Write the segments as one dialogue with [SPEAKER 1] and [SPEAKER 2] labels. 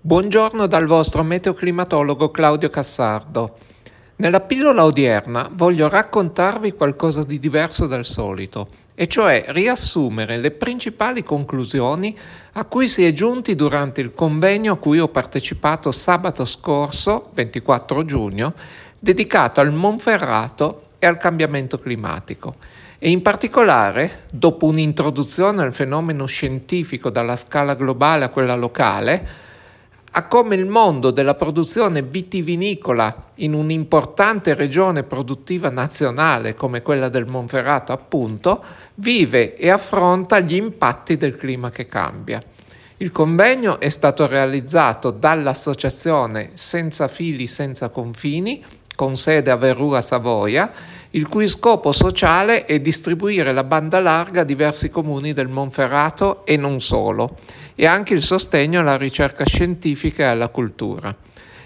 [SPEAKER 1] Buongiorno dal vostro meteoclimatologo Claudio Cassardo. Nella pillola odierna voglio raccontarvi qualcosa di diverso dal solito, e cioè riassumere le principali conclusioni a cui si è giunti durante il convegno a cui ho partecipato sabato scorso, 24 giugno, dedicato al Monferrato e al cambiamento climatico e in particolare, dopo un'introduzione al fenomeno scientifico dalla scala globale a quella locale, a come il mondo della produzione vitivinicola in un'importante regione produttiva nazionale come quella del Monferrato appunto, vive e affronta gli impatti del clima che cambia. Il convegno è stato realizzato dall'associazione Senza fili senza confini, con sede a Verrua Savoia, il cui scopo sociale è distribuire la banda larga a diversi comuni del Monferrato e non solo, e anche il sostegno alla ricerca scientifica e alla cultura.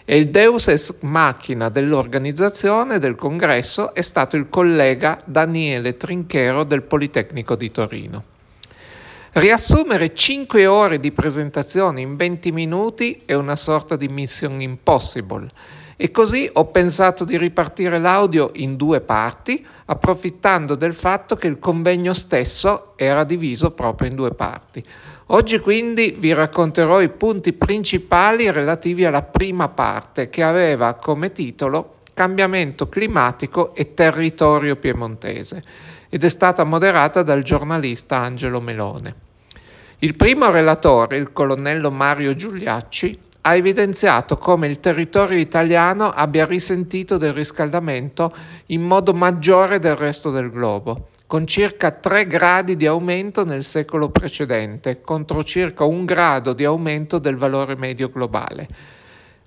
[SPEAKER 1] E il deus ex machina dell'organizzazione del congresso è stato il collega Daniele Trinchero del Politecnico di Torino. Riassumere 5 ore di presentazione in 20 minuti è una sorta di mission impossible e così ho pensato di ripartire l'audio in due parti, approfittando del fatto che il convegno stesso era diviso proprio in due parti. Oggi quindi vi racconterò i punti principali relativi alla prima parte che aveva come titolo Cambiamento climatico e territorio piemontese ed è stata moderata dal giornalista Angelo Melone. Il primo relatore, il colonnello Mario Giuliacci, ha evidenziato come il territorio italiano abbia risentito del riscaldamento in modo maggiore del resto del globo, con circa 3 gradi di aumento nel secolo precedente, contro circa un grado di aumento del valore medio globale.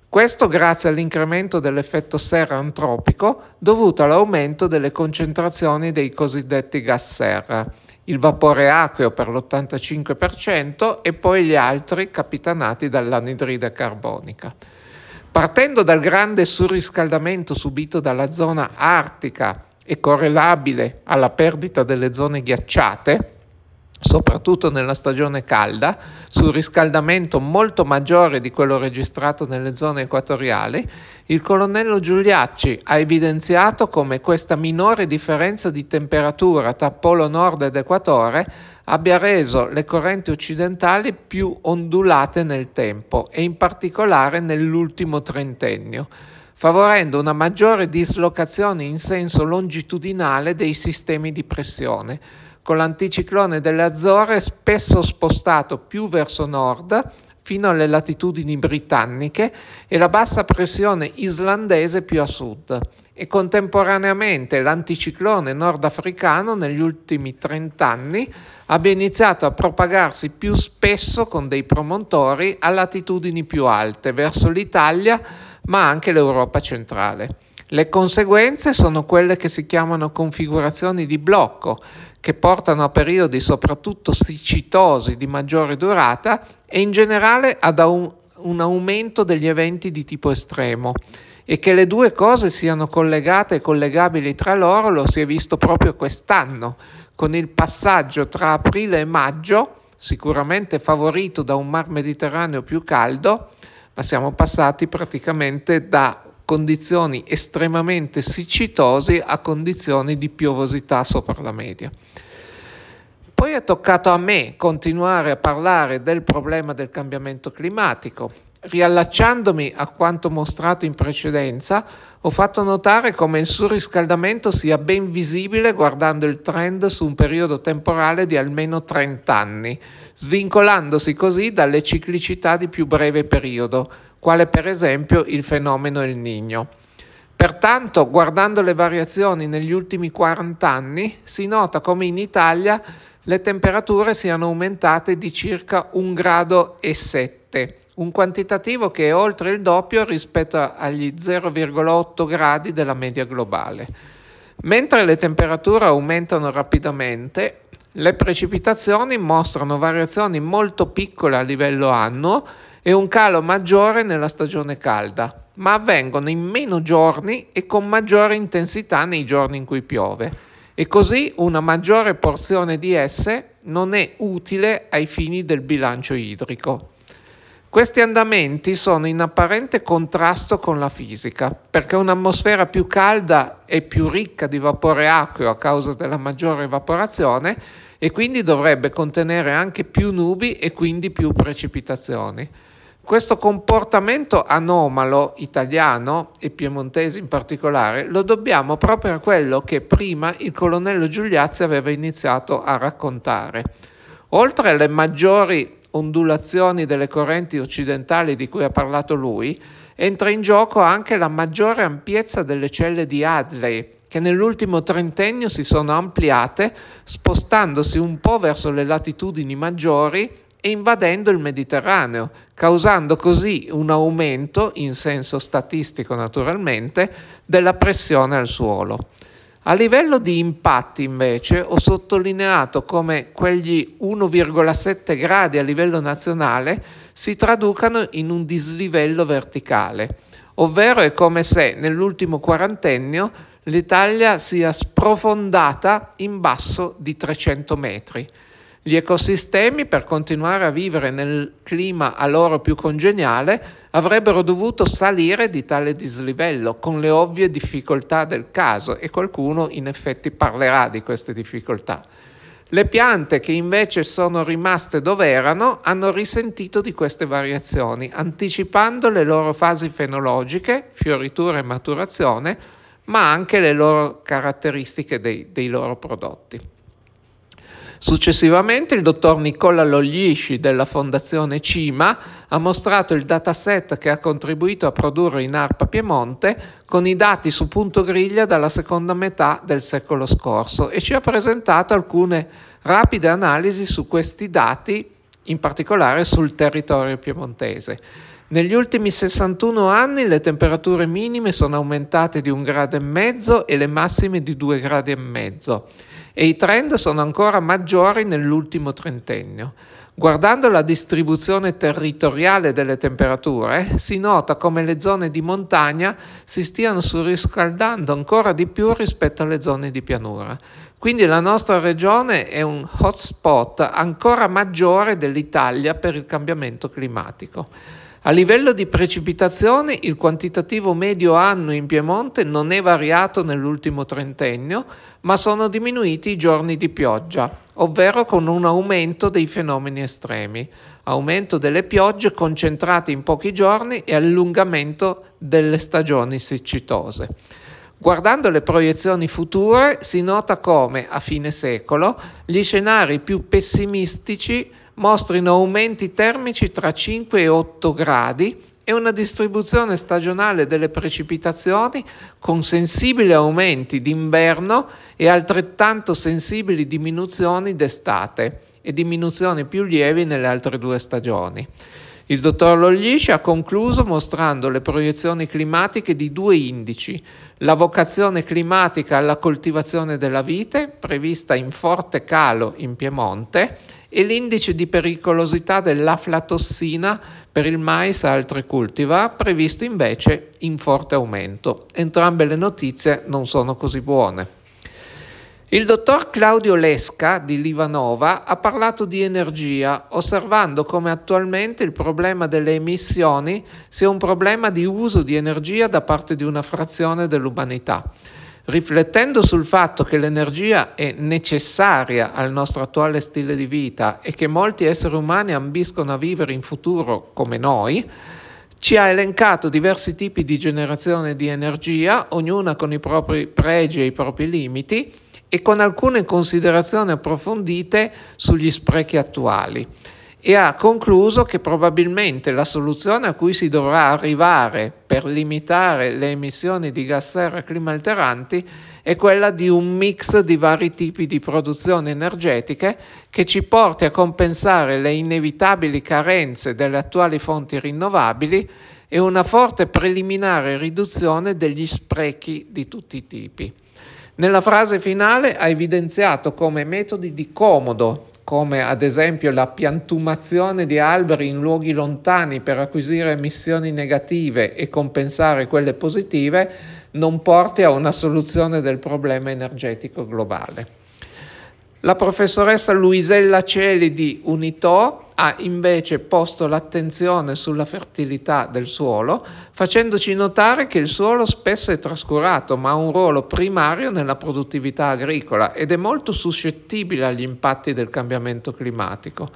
[SPEAKER 1] Questo grazie all'incremento dell'effetto serra antropico dovuto all'aumento delle concentrazioni dei cosiddetti gas serra, il vapore acqueo per l'85% e poi gli altri capitanati dall'anidride carbonica. Partendo dal grande surriscaldamento subito dalla zona artica e correlabile alla perdita delle zone ghiacciate, soprattutto nella stagione calda, su riscaldamento molto maggiore di quello registrato nelle zone equatoriali, il colonnello Giuliacci ha evidenziato come questa minore differenza di temperatura tra Polo Nord ed Equatore abbia reso le correnti occidentali più ondulate nel tempo e in particolare nell'ultimo trentennio favorendo una maggiore dislocazione in senso longitudinale dei sistemi di pressione, con l'anticiclone delle Azzorre spesso spostato più verso nord fino alle latitudini britanniche e la bassa pressione islandese più a sud. E contemporaneamente l'anticiclone nordafricano negli ultimi 30 anni abbia iniziato a propagarsi più spesso con dei promontori a latitudini più alte verso l'Italia ma anche l'Europa centrale. Le conseguenze sono quelle che si chiamano configurazioni di blocco, che portano a periodi soprattutto siccitosi di maggiore durata e in generale ad un, aumento degli eventi di tipo estremo. E che le due cose siano collegate e collegabili tra loro lo si è visto proprio quest'anno, con il passaggio tra aprile e maggio, sicuramente favorito da un mar Mediterraneo più caldo, ma siamo passati praticamente da condizioni estremamente siccitosi a condizioni di piovosità sopra la media. Poi è toccato a me continuare a parlare del problema del cambiamento climatico. Riallacciandomi a quanto mostrato in precedenza, ho fatto notare come il surriscaldamento sia ben visibile guardando il trend su un periodo temporale di almeno 30 anni, svincolandosi così dalle ciclicità di più breve periodo, quale per esempio il fenomeno El Niño. Pertanto, guardando le variazioni negli ultimi 40 anni, si nota come in Italia le temperature siano aumentate di circa 1 grado 7, un quantitativo che è oltre il doppio rispetto agli 0,8 gradi della media globale. Mentre le temperature aumentano rapidamente, le precipitazioni mostrano variazioni molto piccole a livello annuo e un calo maggiore nella stagione calda, ma avvengono in meno giorni e con maggiore intensità nei giorni in cui piove e così una maggiore porzione di esse non è utile ai fini del bilancio idrico. Questi andamenti sono in apparente contrasto con la fisica, perché un'atmosfera più calda e più ricca di vapore acqueo a causa della maggiore evaporazione e quindi dovrebbe contenere anche più nubi e quindi più precipitazioni. Questo comportamento anomalo italiano e piemontese in particolare lo dobbiamo proprio a quello che prima il colonnello Giuliazzi aveva iniziato a raccontare. Oltre alle maggiori ondulazioni delle correnti occidentali di cui ha parlato lui, entra in gioco anche la maggiore ampiezza delle celle di Hadley, che nell'ultimo trentennio si sono ampliate, spostandosi un po' verso le latitudini maggiori e invadendo il Mediterraneo, causando così un aumento, in senso statistico naturalmente, della pressione al suolo. A livello di impatti invece ho sottolineato come quegli 1,7 gradi a livello nazionale si traducano in un dislivello verticale, ovvero è come se nell'ultimo quarantennio l'Italia sia sprofondata in basso di 300 metri. Gli ecosistemi, per continuare a vivere nel clima a loro più congeniale, avrebbero dovuto salire di tale dislivello, con le ovvie difficoltà del caso, e qualcuno in effetti parlerà di queste difficoltà. Le piante che invece sono rimaste dove erano hanno risentito di queste variazioni, anticipando le loro fasi fenologiche, fioritura e maturazione, ma anche le loro caratteristiche dei, dei loro prodotti. Successivamente il dottor Nicola Loglisci della Fondazione CIMA ha mostrato il dataset che ha contribuito a produrre in ARPA Piemonte con i dati su punto griglia dalla seconda metà del secolo scorso e ci ha presentato alcune rapide analisi su questi dati, in particolare sul territorio piemontese. Negli ultimi 61 anni le temperature minime sono aumentate di un grado e mezzo e le massime di due gradi e mezzo e i trend sono ancora maggiori nell'ultimo trentennio. Guardando la distribuzione territoriale delle temperature, si nota come le zone di montagna si stiano surriscaldando ancora di più rispetto alle zone di pianura. Quindi la nostra regione è un hotspot ancora maggiore dell'Italia per il cambiamento climatico. A livello di precipitazioni, il quantitativo medio anno in Piemonte non è variato nell'ultimo trentennio, ma sono diminuiti i giorni di pioggia, ovvero con un aumento dei fenomeni estremi, aumento delle piogge concentrate in pochi giorni e allungamento delle stagioni siccitose. Guardando le proiezioni future si nota come a fine secolo gli scenari più pessimistici mostrino aumenti termici tra 5 e 8 gradi e una distribuzione stagionale delle precipitazioni con sensibili aumenti d'inverno e altrettanto sensibili diminuzioni d'estate e diminuzioni più lievi nelle altre due stagioni. Il dottor Loglisci ha concluso mostrando le proiezioni climatiche di due indici, la vocazione climatica alla coltivazione della vite, prevista in forte calo in Piemonte, e l'indice di pericolosità dell'aflatossina per il mais e altre cultivar, previsto invece in forte aumento. Entrambe le notizie non sono così buone. Il dottor Claudio Lesca di Livanova ha parlato di energia, osservando come attualmente il problema delle emissioni sia un problema di uso di energia da parte di una frazione dell'umanità riflettendo sul fatto che l'energia è necessaria al nostro attuale stile di vita e che molti esseri umani ambiscono a vivere in futuro come noi, ci ha elencato diversi tipi di generazione di energia, ognuna con i propri pregi e i propri limiti, e con alcune considerazioni approfondite sugli sprechi attuali e ha concluso che probabilmente la soluzione a cui si dovrà arrivare per limitare le emissioni di gas serra climalteranti è quella di un mix di vari tipi di produzioni energetiche che ci porti a compensare le inevitabili carenze delle attuali fonti rinnovabili e una forte preliminare riduzione degli sprechi di tutti i tipi. Nella frase finale ha evidenziato come metodi di comodo come ad esempio la piantumazione di alberi in luoghi lontani per acquisire emissioni negative e compensare quelle positive, non porti a una soluzione del problema energetico globale. La professoressa Luisella Celi di Unito ha invece posto l'attenzione sulla fertilità del suolo, facendoci notare che il suolo spesso è trascurato, ma ha un ruolo primario nella produttività agricola ed è molto suscettibile agli impatti del cambiamento climatico.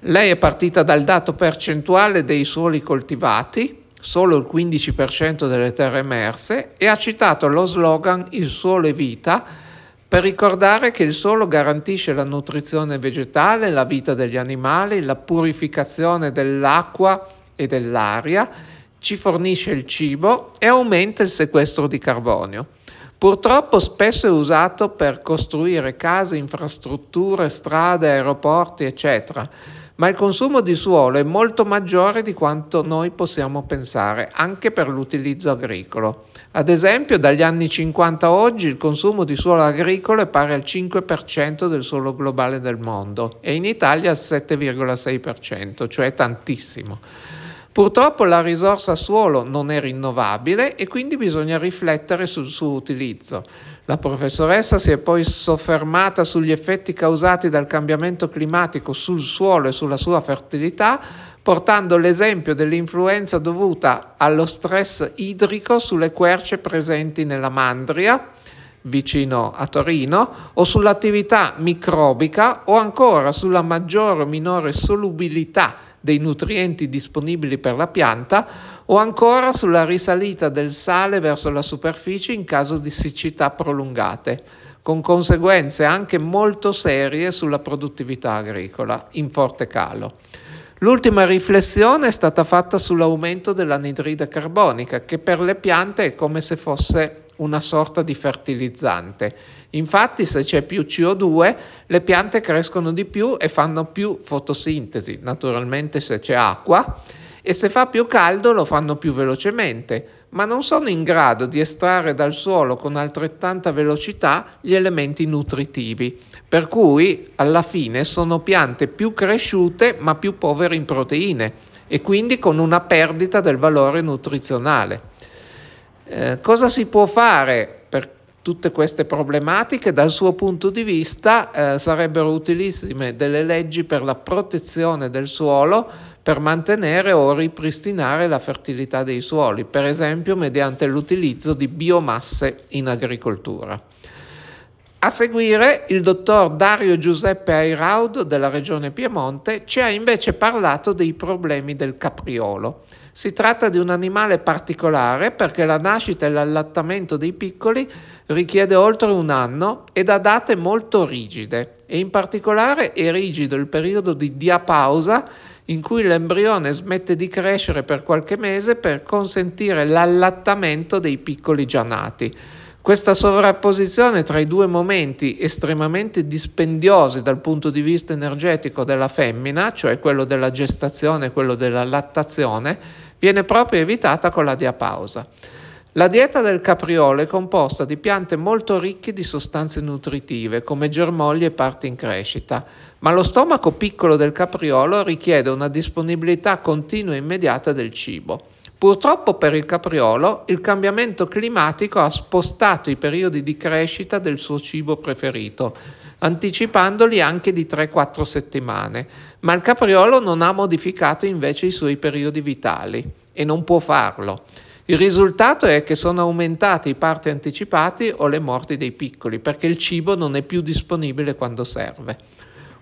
[SPEAKER 1] Lei è partita dal dato percentuale dei suoli coltivati, solo il 15% delle terre emerse, e ha citato lo slogan Il suolo è vita, per ricordare che il suolo garantisce la nutrizione vegetale, la vita degli animali, la purificazione dell'acqua e dell'aria, ci fornisce il cibo e aumenta il sequestro di carbonio. Purtroppo spesso è usato per costruire case, infrastrutture, strade, aeroporti, eccetera ma il consumo di suolo è molto maggiore di quanto noi possiamo pensare, anche per l'utilizzo agricolo. Ad esempio, dagli anni 50 a oggi il consumo di suolo agricolo è pari al 5% del suolo globale del mondo e in Italia al 7,6%, cioè tantissimo. Purtroppo la risorsa suolo non è rinnovabile e quindi bisogna riflettere sul suo utilizzo. La professoressa si è poi soffermata sugli effetti causati dal cambiamento climatico sul suolo e sulla sua fertilità, portando l'esempio dell'influenza dovuta allo stress idrico sulle querce presenti nella Mandria, vicino a Torino, o sull'attività microbica o ancora sulla maggiore o minore solubilità dei nutrienti disponibili per la pianta o ancora sulla risalita del sale verso la superficie in caso di siccità prolungate, con conseguenze anche molto serie sulla produttività agricola in forte calo. L'ultima riflessione è stata fatta sull'aumento dell'anidride carbonica, che per le piante è come se fosse una sorta di fertilizzante. Infatti se c'è più CO2 le piante crescono di più e fanno più fotosintesi, naturalmente se c'è acqua, e se fa più caldo lo fanno più velocemente, ma non sono in grado di estrarre dal suolo con altrettanta velocità gli elementi nutritivi, per cui alla fine sono piante più cresciute ma più povere in proteine e quindi con una perdita del valore nutrizionale. Eh, cosa si può fare per tutte queste problematiche? Dal suo punto di vista eh, sarebbero utilissime delle leggi per la protezione del suolo per mantenere o ripristinare la fertilità dei suoli, per esempio mediante l'utilizzo di biomasse in agricoltura. A seguire, il dottor Dario Giuseppe Airaud della Regione Piemonte ci ha invece parlato dei problemi del capriolo. Si tratta di un animale particolare perché la nascita e l'allattamento dei piccoli richiede oltre un anno e da date molto rigide e in particolare è rigido il periodo di diapausa in cui l'embrione smette di crescere per qualche mese per consentire l'allattamento dei piccoli già nati. Questa sovrapposizione tra i due momenti estremamente dispendiosi dal punto di vista energetico della femmina, cioè quello della gestazione e quello della lattazione, viene proprio evitata con la diapausa. La dieta del capriolo è composta di piante molto ricche di sostanze nutritive come germogli e parti in crescita, ma lo stomaco piccolo del capriolo richiede una disponibilità continua e immediata del cibo. Purtroppo per il capriolo il cambiamento climatico ha spostato i periodi di crescita del suo cibo preferito, anticipandoli anche di 3-4 settimane, ma il capriolo non ha modificato invece i suoi periodi vitali e non può farlo. Il risultato è che sono aumentati i parti anticipati o le morti dei piccoli perché il cibo non è più disponibile quando serve.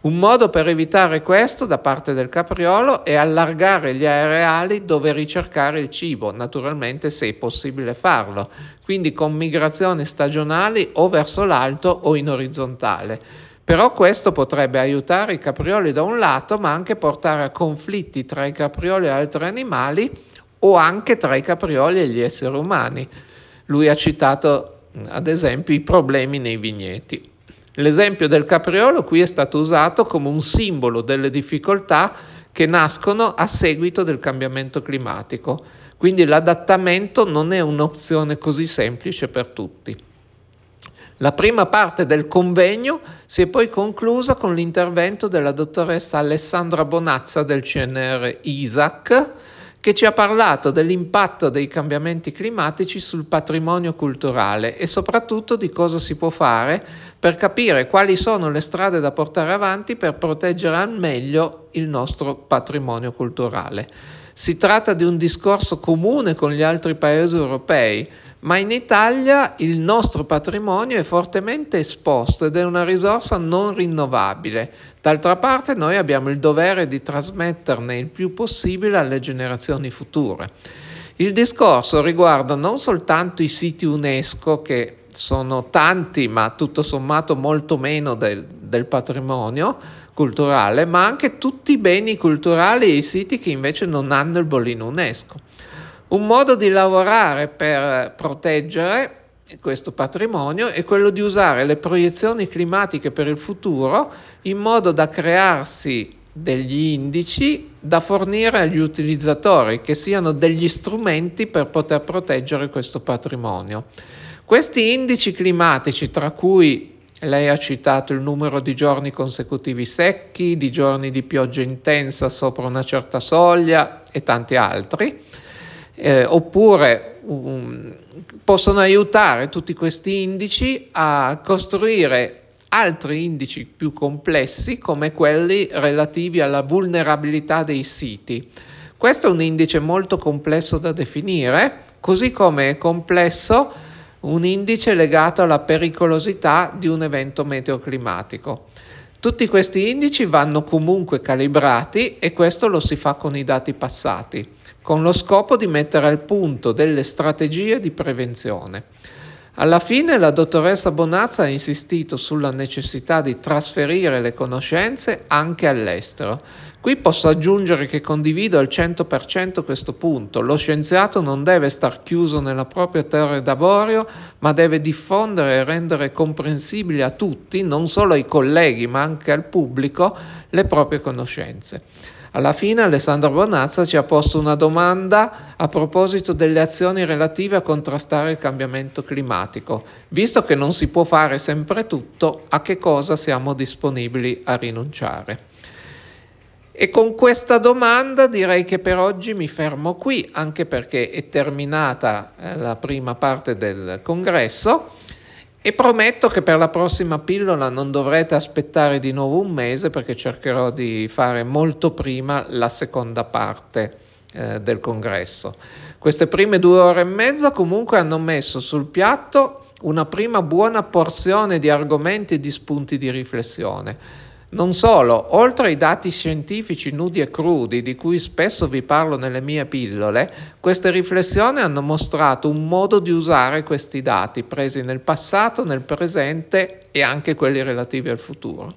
[SPEAKER 1] Un modo per evitare questo da parte del capriolo è allargare gli areali dove ricercare il cibo, naturalmente se è possibile farlo, quindi con migrazioni stagionali o verso l'alto o in orizzontale. Però questo potrebbe aiutare i caprioli da un lato, ma anche portare a conflitti tra i caprioli e altri animali o anche tra i caprioli e gli esseri umani. Lui ha citato ad esempio i problemi nei vigneti. L'esempio del capriolo qui è stato usato come un simbolo delle difficoltà che nascono a seguito del cambiamento climatico, quindi l'adattamento non è un'opzione così semplice per tutti. La prima parte del convegno si è poi conclusa con l'intervento della dottoressa Alessandra Bonazza del CNR ISAC, che ci ha parlato dell'impatto dei cambiamenti climatici sul patrimonio culturale e soprattutto di cosa si può fare per capire quali sono le strade da portare avanti per proteggere al meglio il nostro patrimonio culturale. Si tratta di un discorso comune con gli altri paesi europei, ma in Italia il nostro patrimonio è fortemente esposto ed è una risorsa non rinnovabile. D'altra parte noi abbiamo il dovere di trasmetterne il più possibile alle generazioni future. Il discorso riguarda non soltanto i siti UNESCO che sono tanti ma tutto sommato molto meno del, del patrimonio culturale, ma anche tutti i beni culturali e i siti che invece non hanno il bollino UNESCO. Un modo di lavorare per proteggere questo patrimonio è quello di usare le proiezioni climatiche per il futuro in modo da crearsi degli indici da fornire agli utilizzatori che siano degli strumenti per poter proteggere questo patrimonio. Questi indici climatici, tra cui lei ha citato il numero di giorni consecutivi secchi, di giorni di pioggia intensa sopra una certa soglia e tanti altri, eh, oppure um, possono aiutare tutti questi indici a costruire altri indici più complessi come quelli relativi alla vulnerabilità dei siti. Questo è un indice molto complesso da definire, così come è complesso un indice legato alla pericolosità di un evento meteoclimatico. Tutti questi indici vanno comunque calibrati e questo lo si fa con i dati passati con lo scopo di mettere al punto delle strategie di prevenzione. Alla fine la dottoressa Bonazza ha insistito sulla necessità di trasferire le conoscenze anche all'estero. Qui posso aggiungere che condivido al 100% questo punto. Lo scienziato non deve star chiuso nella propria terra d'avorio, ma deve diffondere e rendere comprensibili a tutti, non solo ai colleghi, ma anche al pubblico, le proprie conoscenze. Alla fine Alessandro Bonazza ci ha posto una domanda a proposito delle azioni relative a contrastare il cambiamento climatico. Visto che non si può fare sempre tutto, a che cosa siamo disponibili a rinunciare? E con questa domanda direi che per oggi mi fermo qui, anche perché è terminata eh, la prima parte del congresso. E prometto che per la prossima pillola non dovrete aspettare di nuovo un mese perché cercherò di fare molto prima la seconda parte eh, del congresso. Queste prime due ore e mezza comunque hanno messo sul piatto una prima buona porzione di argomenti e di spunti di riflessione non solo, oltre ai dati scientifici nudi e crudi di cui spesso vi parlo nelle mie pillole, queste riflessioni hanno mostrato un modo di usare questi dati presi nel passato, nel presente e anche quelli relativi al futuro.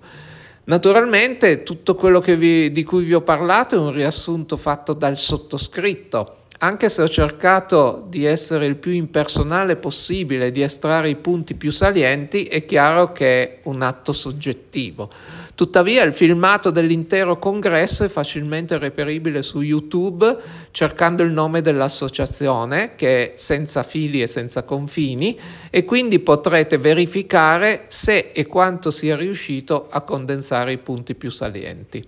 [SPEAKER 1] Naturalmente tutto quello vi, di cui vi ho parlato è un riassunto fatto dal sottoscritto, anche se ho cercato di essere il più impersonale possibile, di estrarre i punti più salienti, è chiaro che è un atto soggettivo. Tuttavia il filmato dell'intero congresso è facilmente reperibile su YouTube cercando il nome dell'associazione che è Senza fili e senza confini e quindi potrete verificare se e quanto sia riuscito a condensare i punti più salienti.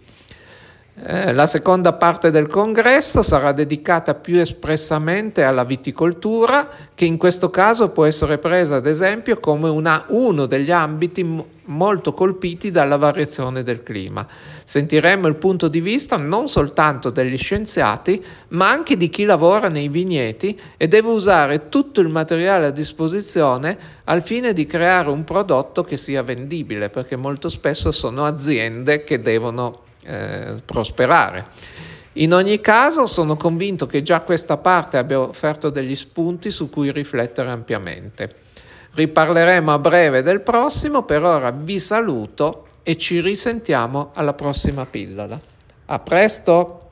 [SPEAKER 1] Eh, la seconda parte del congresso sarà dedicata più espressamente alla viticoltura, che in questo caso può essere presa ad esempio come una, uno degli ambiti m- molto colpiti dalla variazione del clima. Sentiremo il punto di vista non soltanto degli scienziati, ma anche di chi lavora nei vigneti e deve usare tutto il materiale a disposizione al fine di creare un prodotto che sia vendibile, perché molto spesso sono aziende che devono eh, prosperare. In ogni caso sono convinto che già questa parte abbia offerto degli spunti su cui riflettere ampiamente. Riparleremo a breve del prossimo, per ora vi saluto e ci risentiamo alla prossima pillola. A presto!